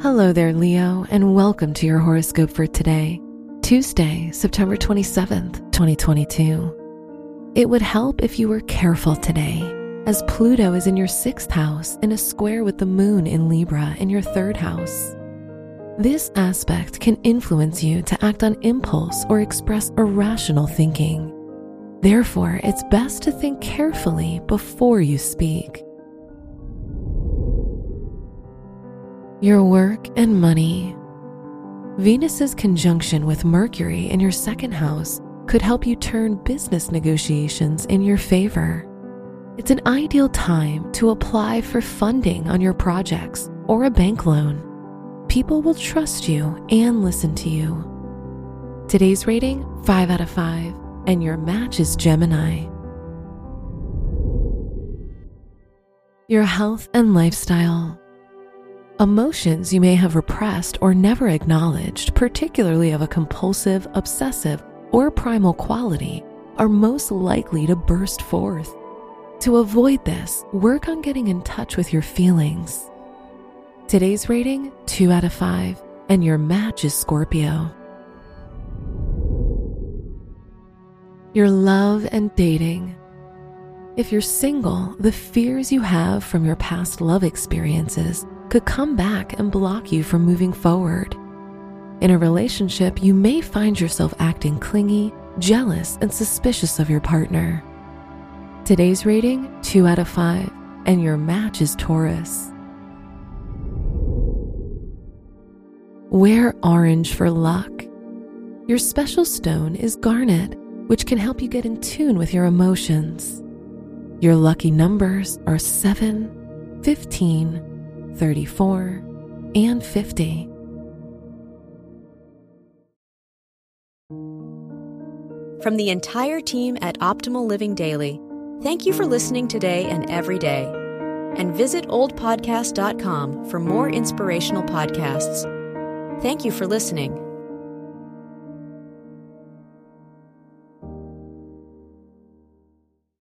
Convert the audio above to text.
Hello there, Leo, and welcome to your horoscope for today, Tuesday, September 27th, 2022. It would help if you were careful today, as Pluto is in your sixth house in a square with the moon in Libra in your third house. This aspect can influence you to act on impulse or express irrational thinking. Therefore, it's best to think carefully before you speak. Your work and money. Venus's conjunction with Mercury in your second house could help you turn business negotiations in your favor. It's an ideal time to apply for funding on your projects or a bank loan. People will trust you and listen to you. Today's rating 5 out of 5, and your match is Gemini. Your health and lifestyle. Emotions you may have repressed or never acknowledged, particularly of a compulsive, obsessive, or primal quality, are most likely to burst forth. To avoid this, work on getting in touch with your feelings. Today's rating 2 out of 5, and your match is Scorpio. Your love and dating. If you're single, the fears you have from your past love experiences could come back and block you from moving forward. In a relationship, you may find yourself acting clingy, jealous, and suspicious of your partner. Today's rating 2 out of 5, and your match is Taurus. Wear orange for luck. Your special stone is garnet, which can help you get in tune with your emotions. Your lucky numbers are 7, 15, 34, and 50. From the entire team at Optimal Living Daily, thank you for listening today and every day. And visit oldpodcast.com for more inspirational podcasts. Thank you for listening.